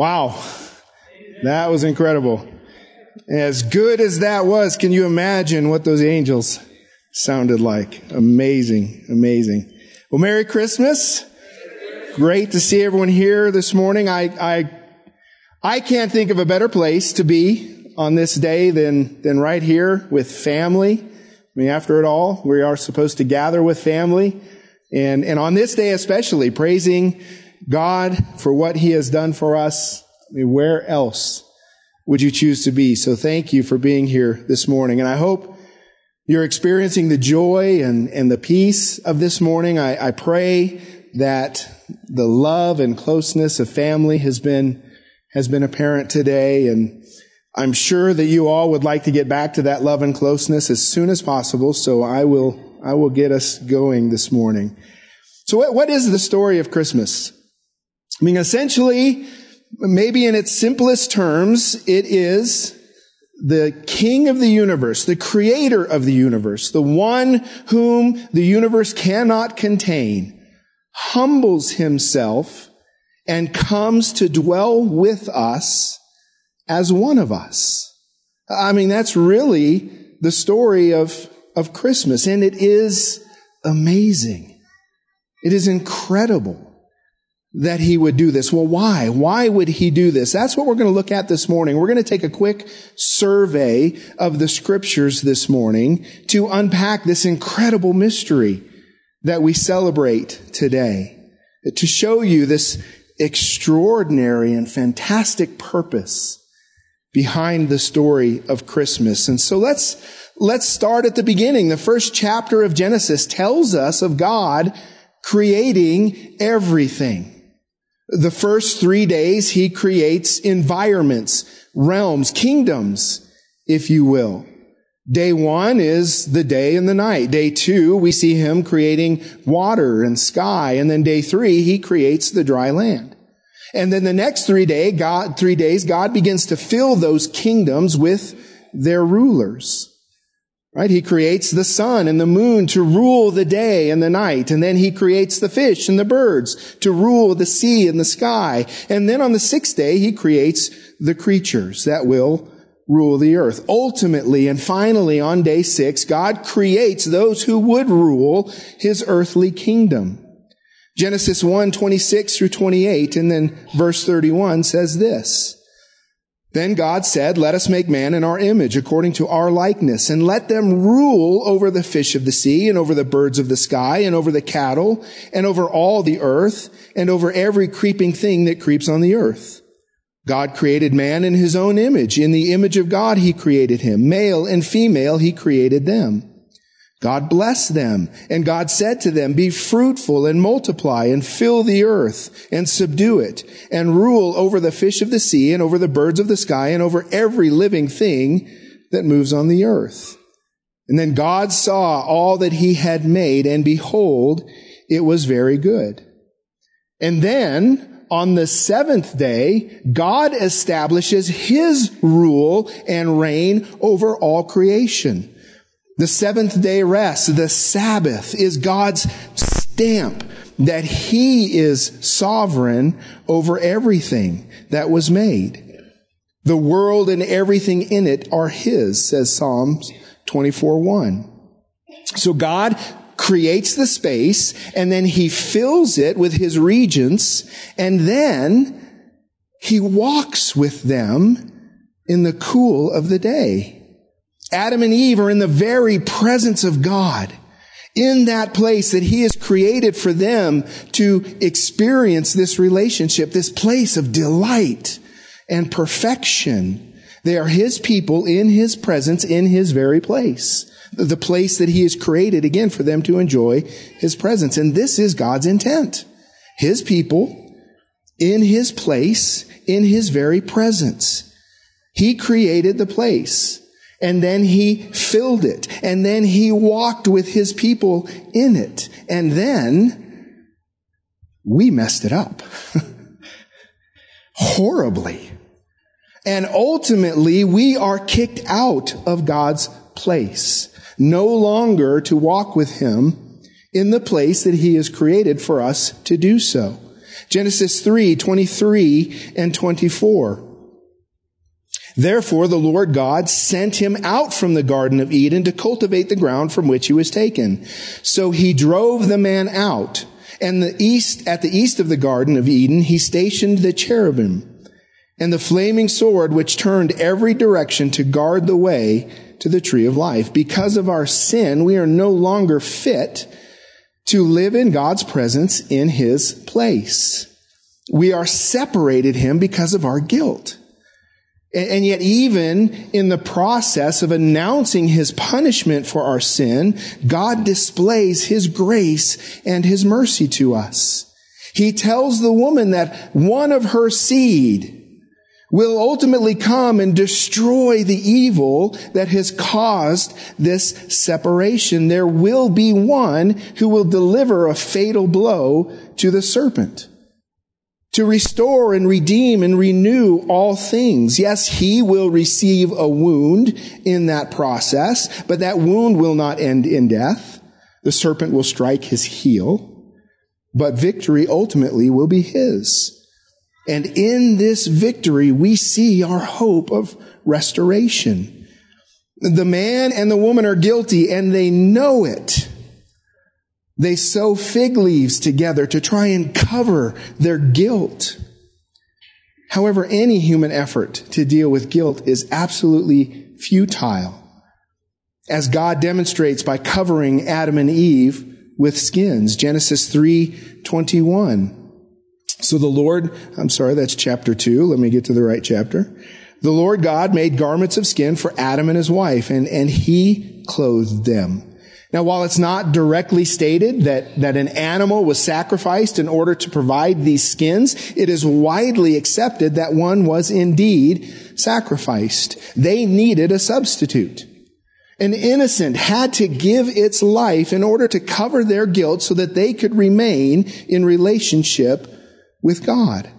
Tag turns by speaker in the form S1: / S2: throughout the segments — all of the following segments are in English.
S1: Wow. That was incredible. As good as that was, can you imagine what those angels sounded like? Amazing, amazing. Well, Merry Christmas. Great to see everyone here this morning. I, I, I can't think of a better place to be on this day than, than right here with family. I mean, after it all, we are supposed to gather with family. And, and on this day especially, praising God for what He has done for us. I mean, where else would you choose to be? So thank you for being here this morning. And I hope you're experiencing the joy and, and the peace of this morning. I, I pray that the love and closeness of family has been, has been apparent today. And I'm sure that you all would like to get back to that love and closeness as soon as possible. So I will, I will get us going this morning. So what, what is the story of Christmas? I mean, essentially, maybe in its simplest terms, it is the king of the universe, the creator of the universe, the one whom the universe cannot contain, humbles himself and comes to dwell with us as one of us. I mean, that's really the story of, of Christmas, and it is amazing. It is incredible that he would do this. Well, why? Why would he do this? That's what we're going to look at this morning. We're going to take a quick survey of the scriptures this morning to unpack this incredible mystery that we celebrate today. To show you this extraordinary and fantastic purpose behind the story of Christmas. And so let's, let's start at the beginning. The first chapter of Genesis tells us of God creating everything. The first three days, he creates environments, realms, kingdoms, if you will. Day one is the day and the night. Day two, we see him creating water and sky. And then day three, he creates the dry land. And then the next three day, God, three days, God begins to fill those kingdoms with their rulers. Right? He creates the sun and the moon to rule the day and the night. And then he creates the fish and the birds to rule the sea and the sky. And then on the sixth day, he creates the creatures that will rule the earth. Ultimately and finally on day six, God creates those who would rule his earthly kingdom. Genesis 1, 26 through 28, and then verse 31 says this. Then God said, let us make man in our image according to our likeness and let them rule over the fish of the sea and over the birds of the sky and over the cattle and over all the earth and over every creeping thing that creeps on the earth. God created man in his own image. In the image of God, he created him. Male and female, he created them. God blessed them, and God said to them, Be fruitful and multiply and fill the earth and subdue it and rule over the fish of the sea and over the birds of the sky and over every living thing that moves on the earth. And then God saw all that he had made, and behold, it was very good. And then on the seventh day, God establishes his rule and reign over all creation. The seventh day rest, the Sabbath, is God's stamp that He is sovereign over everything that was made. The world and everything in it are His, says Psalms 24 1. So God creates the space and then He fills it with His regents and then He walks with them in the cool of the day. Adam and Eve are in the very presence of God in that place that he has created for them to experience this relationship, this place of delight and perfection. They are his people in his presence, in his very place. The place that he has created again for them to enjoy his presence. And this is God's intent. His people in his place, in his very presence. He created the place and then he filled it. And then he walked with his people in it. And then we messed it up. Horribly. And ultimately we are kicked out of God's place. No longer to walk with him in the place that he has created for us to do so. Genesis 3, 23 and 24. Therefore, the Lord God sent him out from the Garden of Eden to cultivate the ground from which he was taken. So he drove the man out. And the east, at the east of the Garden of Eden, he stationed the cherubim and the flaming sword which turned every direction to guard the way to the tree of life. Because of our sin, we are no longer fit to live in God's presence in his place. We are separated him because of our guilt. And yet, even in the process of announcing his punishment for our sin, God displays his grace and his mercy to us. He tells the woman that one of her seed will ultimately come and destroy the evil that has caused this separation. There will be one who will deliver a fatal blow to the serpent to restore and redeem and renew all things. Yes, he will receive a wound in that process, but that wound will not end in death. The serpent will strike his heel, but victory ultimately will be his. And in this victory, we see our hope of restoration. The man and the woman are guilty and they know it. They sew fig leaves together to try and cover their guilt. However, any human effort to deal with guilt is absolutely futile, as God demonstrates by covering Adam and Eve with skins. Genesis 3:21. So the Lord, I'm sorry, that's chapter 2. Let me get to the right chapter. The Lord God made garments of skin for Adam and his wife, and, and he clothed them. Now, while it's not directly stated that, that an animal was sacrificed in order to provide these skins, it is widely accepted that one was indeed sacrificed. They needed a substitute. An innocent had to give its life in order to cover their guilt so that they could remain in relationship with God.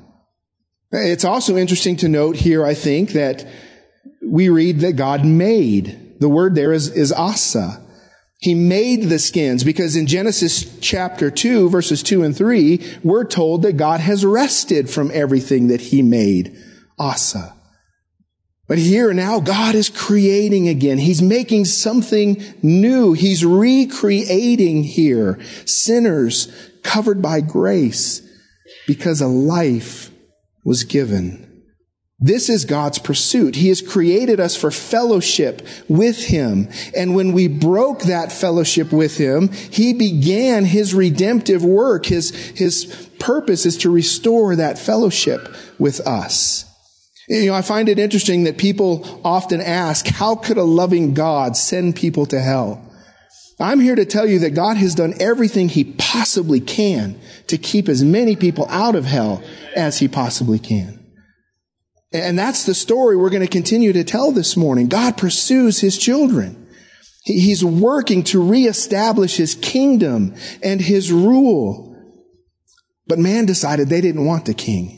S1: It's also interesting to note here, I think, that we read that God made. The word there is, is asa. He made the skins because in Genesis chapter 2 verses 2 and 3, we're told that God has rested from everything that he made. Asa. But here now God is creating again. He's making something new. He's recreating here sinners covered by grace because a life was given. This is God's pursuit. He has created us for fellowship with Him. And when we broke that fellowship with Him, He began His redemptive work. His, His purpose is to restore that fellowship with us. You know, I find it interesting that people often ask, how could a loving God send people to hell? I'm here to tell you that God has done everything He possibly can to keep as many people out of hell as He possibly can. And that's the story we're going to continue to tell this morning. God pursues his children. He's working to reestablish his kingdom and his rule. But man decided they didn't want the king.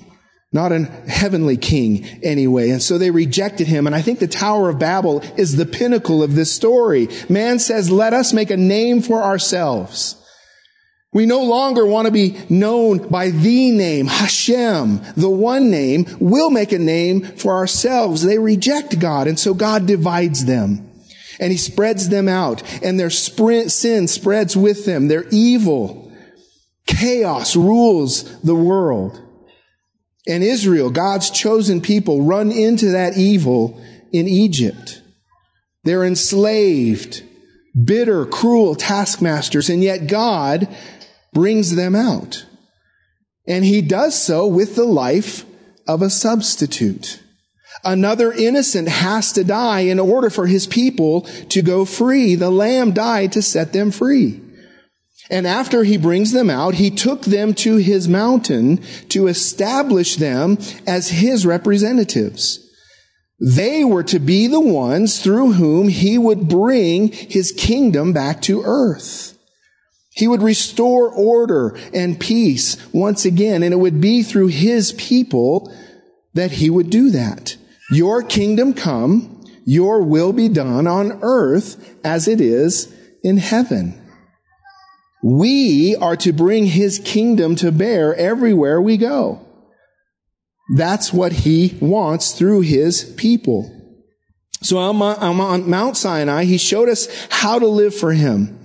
S1: Not a heavenly king anyway. And so they rejected him. And I think the Tower of Babel is the pinnacle of this story. Man says, let us make a name for ourselves. We no longer want to be known by the name, Hashem, the one name. We'll make a name for ourselves. They reject God, and so God divides them. And He spreads them out, and their sin spreads with them. Their evil, chaos rules the world. And Israel, God's chosen people, run into that evil in Egypt. They're enslaved, bitter, cruel taskmasters, and yet God brings them out. And he does so with the life of a substitute. Another innocent has to die in order for his people to go free. The lamb died to set them free. And after he brings them out, he took them to his mountain to establish them as his representatives. They were to be the ones through whom he would bring his kingdom back to earth. He would restore order and peace once again, and it would be through his people that he would do that. Your kingdom come, your will be done on earth as it is in heaven. We are to bring his kingdom to bear everywhere we go. That's what he wants through his people. So on Mount Sinai, he showed us how to live for him,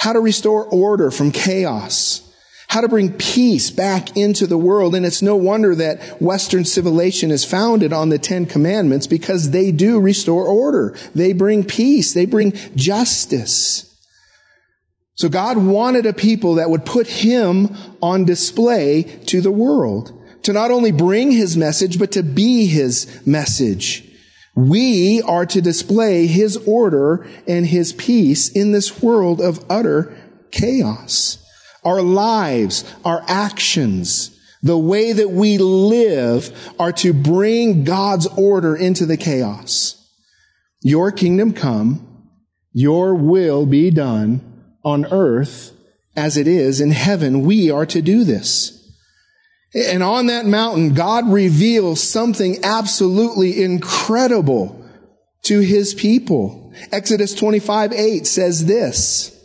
S1: how to restore order from chaos, how to bring peace back into the world. And it's no wonder that Western civilization is founded on the Ten Commandments because they do restore order. They bring peace. They bring justice. So God wanted a people that would put him on display to the world, to not only bring his message, but to be his message. We are to display his order and his peace in this world of utter chaos. Our lives, our actions, the way that we live are to bring God's order into the chaos. Your kingdom come, your will be done on earth as it is in heaven. We are to do this. And on that mountain, God reveals something absolutely incredible to his people. Exodus 25, 8 says this,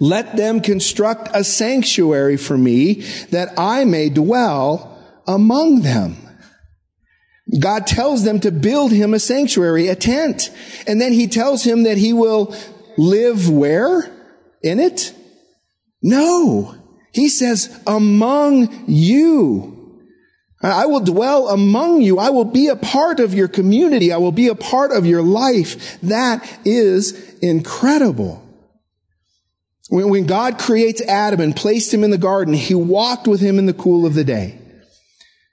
S1: let them construct a sanctuary for me that I may dwell among them. God tells them to build him a sanctuary, a tent. And then he tells him that he will live where? in it? No. He says, among you. I will dwell among you. I will be a part of your community. I will be a part of your life. That is incredible. When God creates Adam and placed him in the garden, he walked with him in the cool of the day.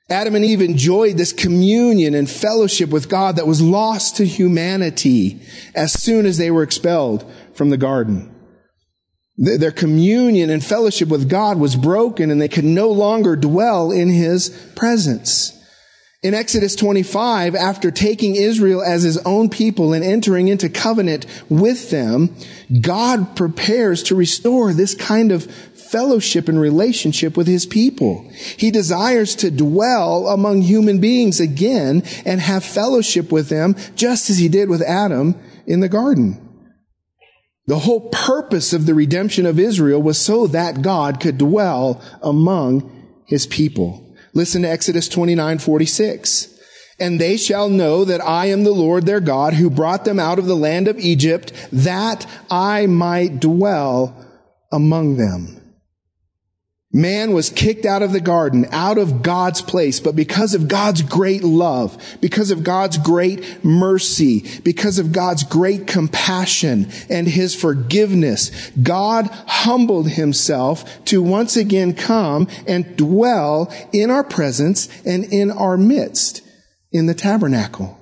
S1: Adam and Eve enjoyed this communion and fellowship with God that was lost to humanity as soon as they were expelled from the garden. Their communion and fellowship with God was broken and they could no longer dwell in His presence. In Exodus 25, after taking Israel as his own people and entering into covenant with them, God prepares to restore this kind of fellowship and relationship with his people. He desires to dwell among human beings again and have fellowship with them just as he did with Adam in the garden. The whole purpose of the redemption of Israel was so that God could dwell among his people. Listen to Exodus 29, 46. And they shall know that I am the Lord their God who brought them out of the land of Egypt that I might dwell among them. Man was kicked out of the garden, out of God's place, but because of God's great love, because of God's great mercy, because of God's great compassion and his forgiveness, God humbled himself to once again come and dwell in our presence and in our midst in the tabernacle.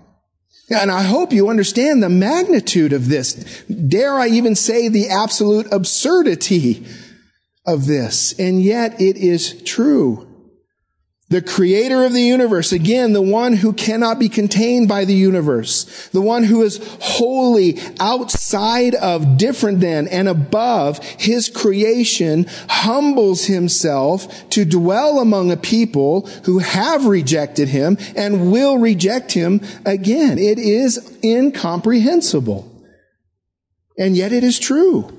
S1: And I hope you understand the magnitude of this. Dare I even say the absolute absurdity of this, and yet it is true. The creator of the universe, again, the one who cannot be contained by the universe, the one who is wholly outside of, different than, and above his creation, humbles himself to dwell among a people who have rejected him and will reject him again. It is incomprehensible. And yet it is true.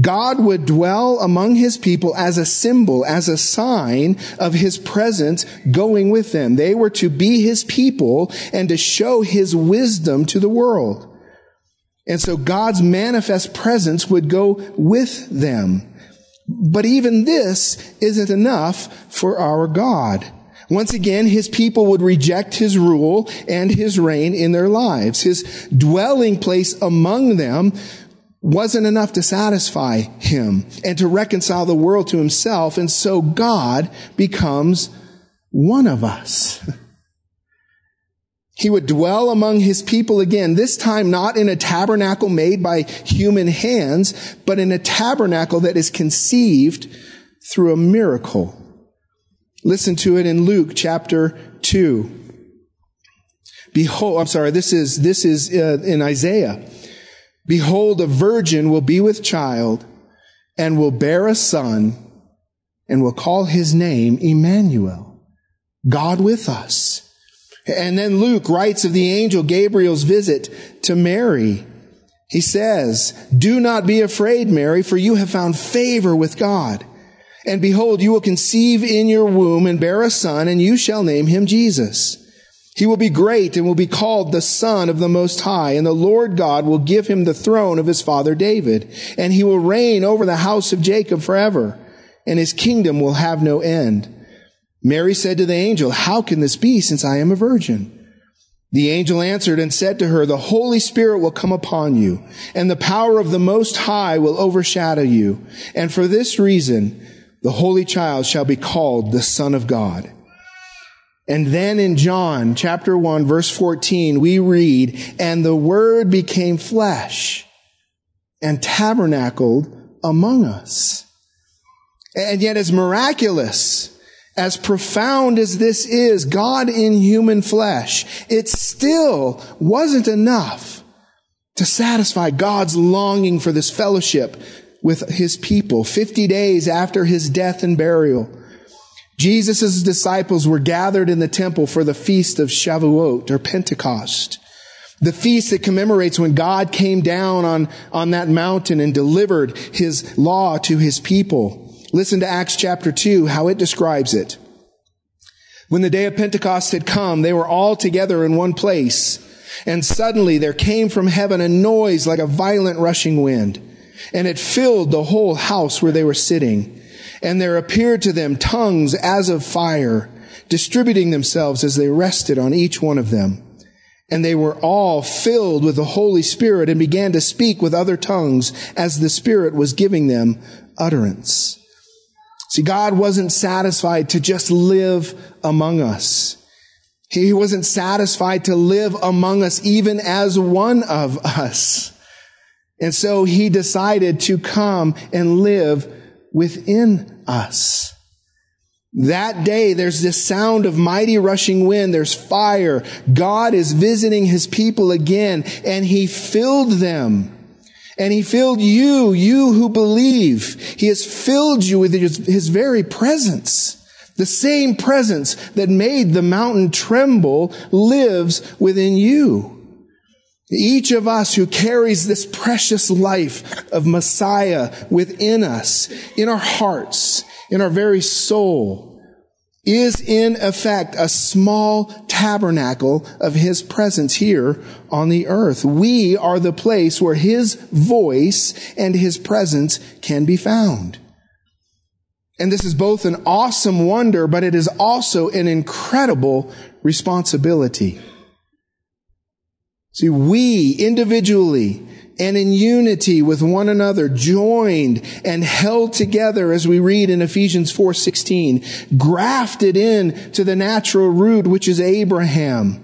S1: God would dwell among his people as a symbol, as a sign of his presence going with them. They were to be his people and to show his wisdom to the world. And so God's manifest presence would go with them. But even this isn't enough for our God. Once again, his people would reject his rule and his reign in their lives. His dwelling place among them wasn't enough to satisfy him and to reconcile the world to himself. And so God becomes one of us. He would dwell among his people again, this time not in a tabernacle made by human hands, but in a tabernacle that is conceived through a miracle. Listen to it in Luke chapter 2. Behold, I'm sorry, this is, this is uh, in Isaiah. Behold, a virgin will be with child and will bear a son and will call his name Emmanuel, God with us. And then Luke writes of the angel Gabriel's visit to Mary. He says, Do not be afraid, Mary, for you have found favor with God. And behold, you will conceive in your womb and bear a son, and you shall name him Jesus. He will be great and will be called the Son of the Most High, and the Lord God will give him the throne of his father David, and he will reign over the house of Jacob forever, and his kingdom will have no end. Mary said to the angel, How can this be since I am a virgin? The angel answered and said to her, The Holy Spirit will come upon you, and the power of the Most High will overshadow you. And for this reason, the Holy Child shall be called the Son of God. And then in John chapter 1 verse 14, we read, And the Word became flesh and tabernacled among us. And yet as miraculous as profound as this is, God in human flesh, it still wasn't enough to satisfy God's longing for this fellowship with his people 50 days after his death and burial. Jesus' disciples were gathered in the temple for the feast of Shavuot or Pentecost. The feast that commemorates when God came down on, on that mountain and delivered his law to his people. Listen to Acts chapter 2, how it describes it. When the day of Pentecost had come, they were all together in one place. And suddenly there came from heaven a noise like a violent rushing wind. And it filled the whole house where they were sitting. And there appeared to them tongues as of fire, distributing themselves as they rested on each one of them. And they were all filled with the Holy Spirit and began to speak with other tongues as the Spirit was giving them utterance. See, God wasn't satisfied to just live among us. He wasn't satisfied to live among us even as one of us. And so he decided to come and live within us. That day, there's this sound of mighty rushing wind. There's fire. God is visiting his people again, and he filled them and he filled you, you who believe. He has filled you with his, his, very presence. The same presence that made the mountain tremble lives within you. Each of us who carries this precious life of Messiah within us, in our hearts, in our very soul, is in effect a small tabernacle of his presence here on the earth. We are the place where his voice and his presence can be found. And this is both an awesome wonder, but it is also an incredible responsibility. See, we individually and in unity with one another, joined and held together as we read in Ephesians 4:16, grafted in to the natural root which is Abraham.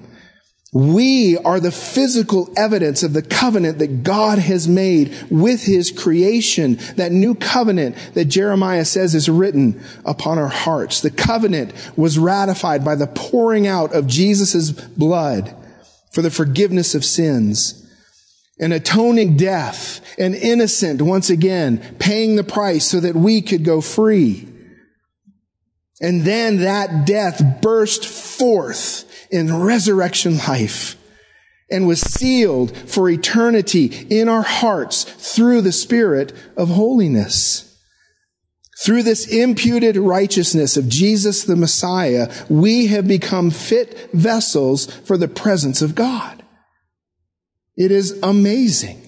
S1: We are the physical evidence of the covenant that God has made with his creation. That new covenant that Jeremiah says is written upon our hearts. The covenant was ratified by the pouring out of Jesus' blood for the forgiveness of sins an atoning death, an innocent once again paying the price so that we could go free. And then that death burst forth in resurrection life and was sealed for eternity in our hearts through the Spirit of holiness. Through this imputed righteousness of Jesus the Messiah, we have become fit vessels for the presence of God. It is amazing.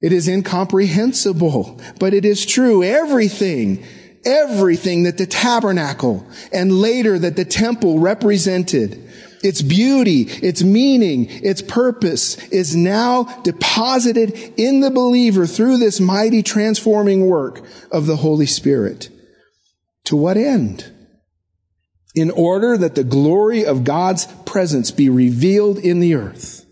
S1: It is incomprehensible, but it is true. Everything, everything that the tabernacle and later that the temple represented, its beauty, its meaning, its purpose is now deposited in the believer through this mighty transforming work of the Holy Spirit. To what end? In order that the glory of God's presence be revealed in the earth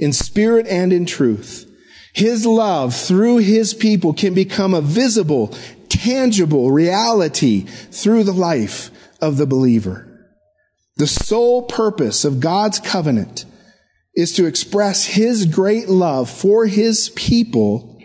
S1: in spirit and in truth. His love through his people can become a visible, tangible reality through the life of the believer. The sole purpose of God's covenant is to express his great love for his people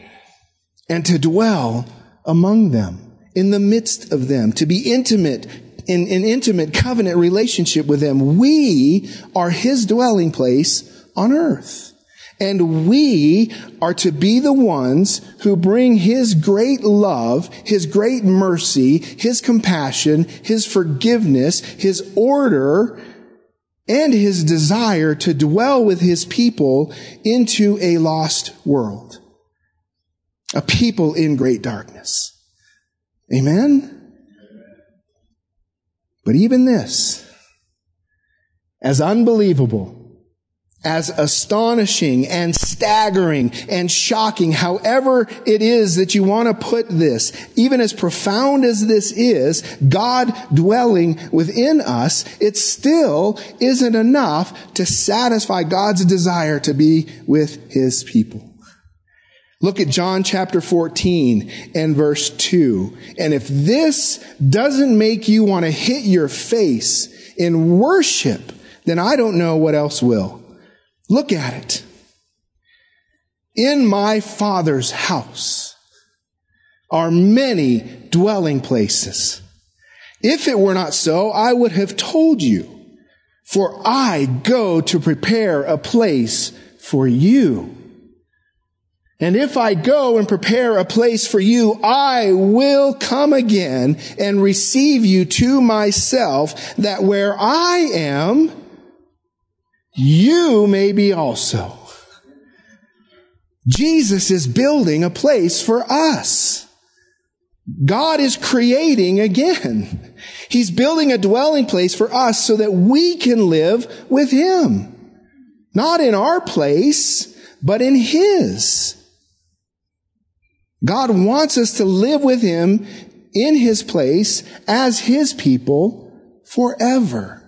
S1: and to dwell among them, in the midst of them, to be intimate in an in intimate covenant relationship with them. We are his dwelling place on earth. And we are to be the ones who bring His great love, His great mercy, His compassion, His forgiveness, His order, and His desire to dwell with His people into a lost world. A people in great darkness. Amen? But even this, as unbelievable as astonishing and staggering and shocking, however it is that you want to put this, even as profound as this is, God dwelling within us, it still isn't enough to satisfy God's desire to be with his people. Look at John chapter 14 and verse 2. And if this doesn't make you want to hit your face in worship, then I don't know what else will. Look at it. In my Father's house are many dwelling places. If it were not so, I would have told you, for I go to prepare a place for you. And if I go and prepare a place for you, I will come again and receive you to myself, that where I am, you may be also. Jesus is building a place for us. God is creating again. He's building a dwelling place for us so that we can live with Him. Not in our place, but in His. God wants us to live with Him in His place as His people forever.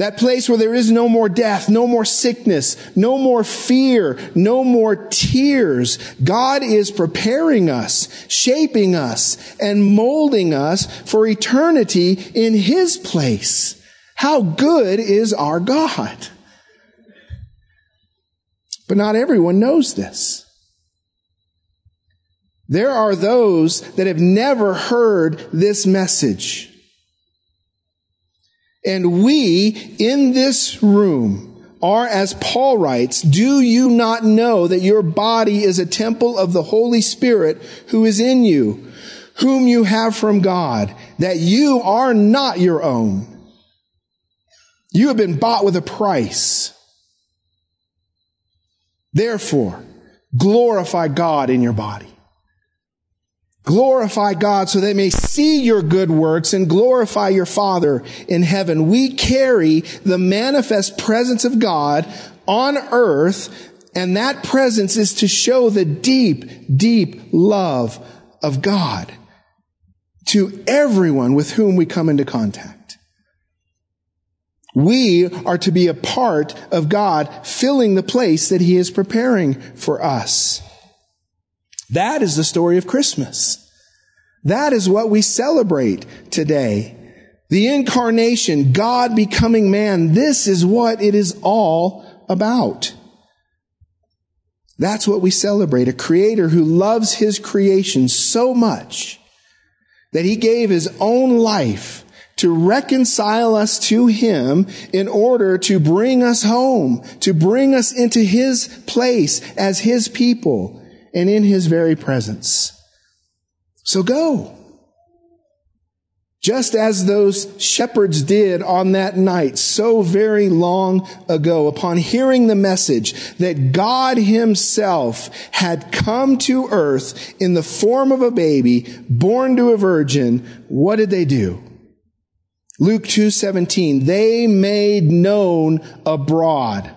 S1: That place where there is no more death, no more sickness, no more fear, no more tears. God is preparing us, shaping us, and molding us for eternity in His place. How good is our God? But not everyone knows this. There are those that have never heard this message. And we in this room are, as Paul writes, do you not know that your body is a temple of the Holy Spirit who is in you, whom you have from God, that you are not your own? You have been bought with a price. Therefore, glorify God in your body. Glorify God so they may see your good works and glorify your Father in heaven. We carry the manifest presence of God on earth, and that presence is to show the deep, deep love of God to everyone with whom we come into contact. We are to be a part of God filling the place that He is preparing for us. That is the story of Christmas. That is what we celebrate today. The incarnation, God becoming man, this is what it is all about. That's what we celebrate. A creator who loves his creation so much that he gave his own life to reconcile us to him in order to bring us home, to bring us into his place as his people and in his very presence. So go. Just as those shepherds did on that night so very long ago upon hearing the message that God himself had come to earth in the form of a baby born to a virgin, what did they do? Luke 2:17 they made known abroad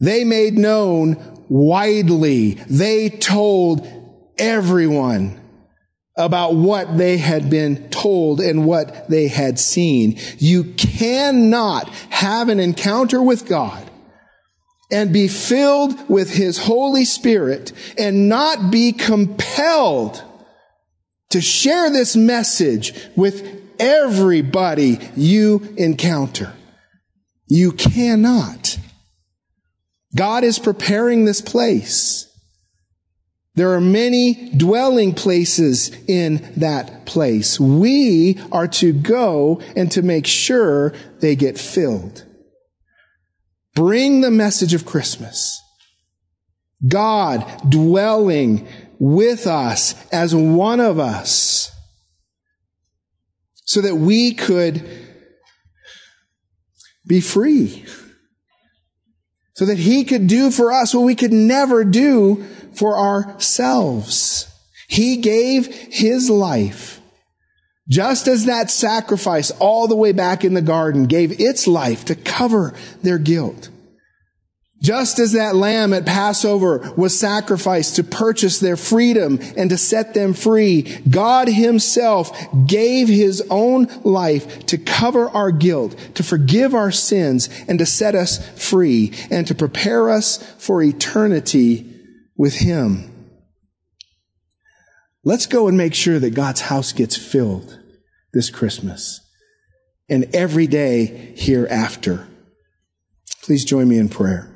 S1: they made known widely. They told everyone about what they had been told and what they had seen. You cannot have an encounter with God and be filled with His Holy Spirit and not be compelled to share this message with everybody you encounter. You cannot. God is preparing this place. There are many dwelling places in that place. We are to go and to make sure they get filled. bring the message of Christmas. God dwelling with us as one of us so that we could be free. So that he could do for us what we could never do for ourselves. He gave his life just as that sacrifice all the way back in the garden gave its life to cover their guilt. Just as that lamb at Passover was sacrificed to purchase their freedom and to set them free, God himself gave his own life to cover our guilt, to forgive our sins, and to set us free, and to prepare us for eternity with him. Let's go and make sure that God's house gets filled this Christmas and every day hereafter. Please join me in prayer.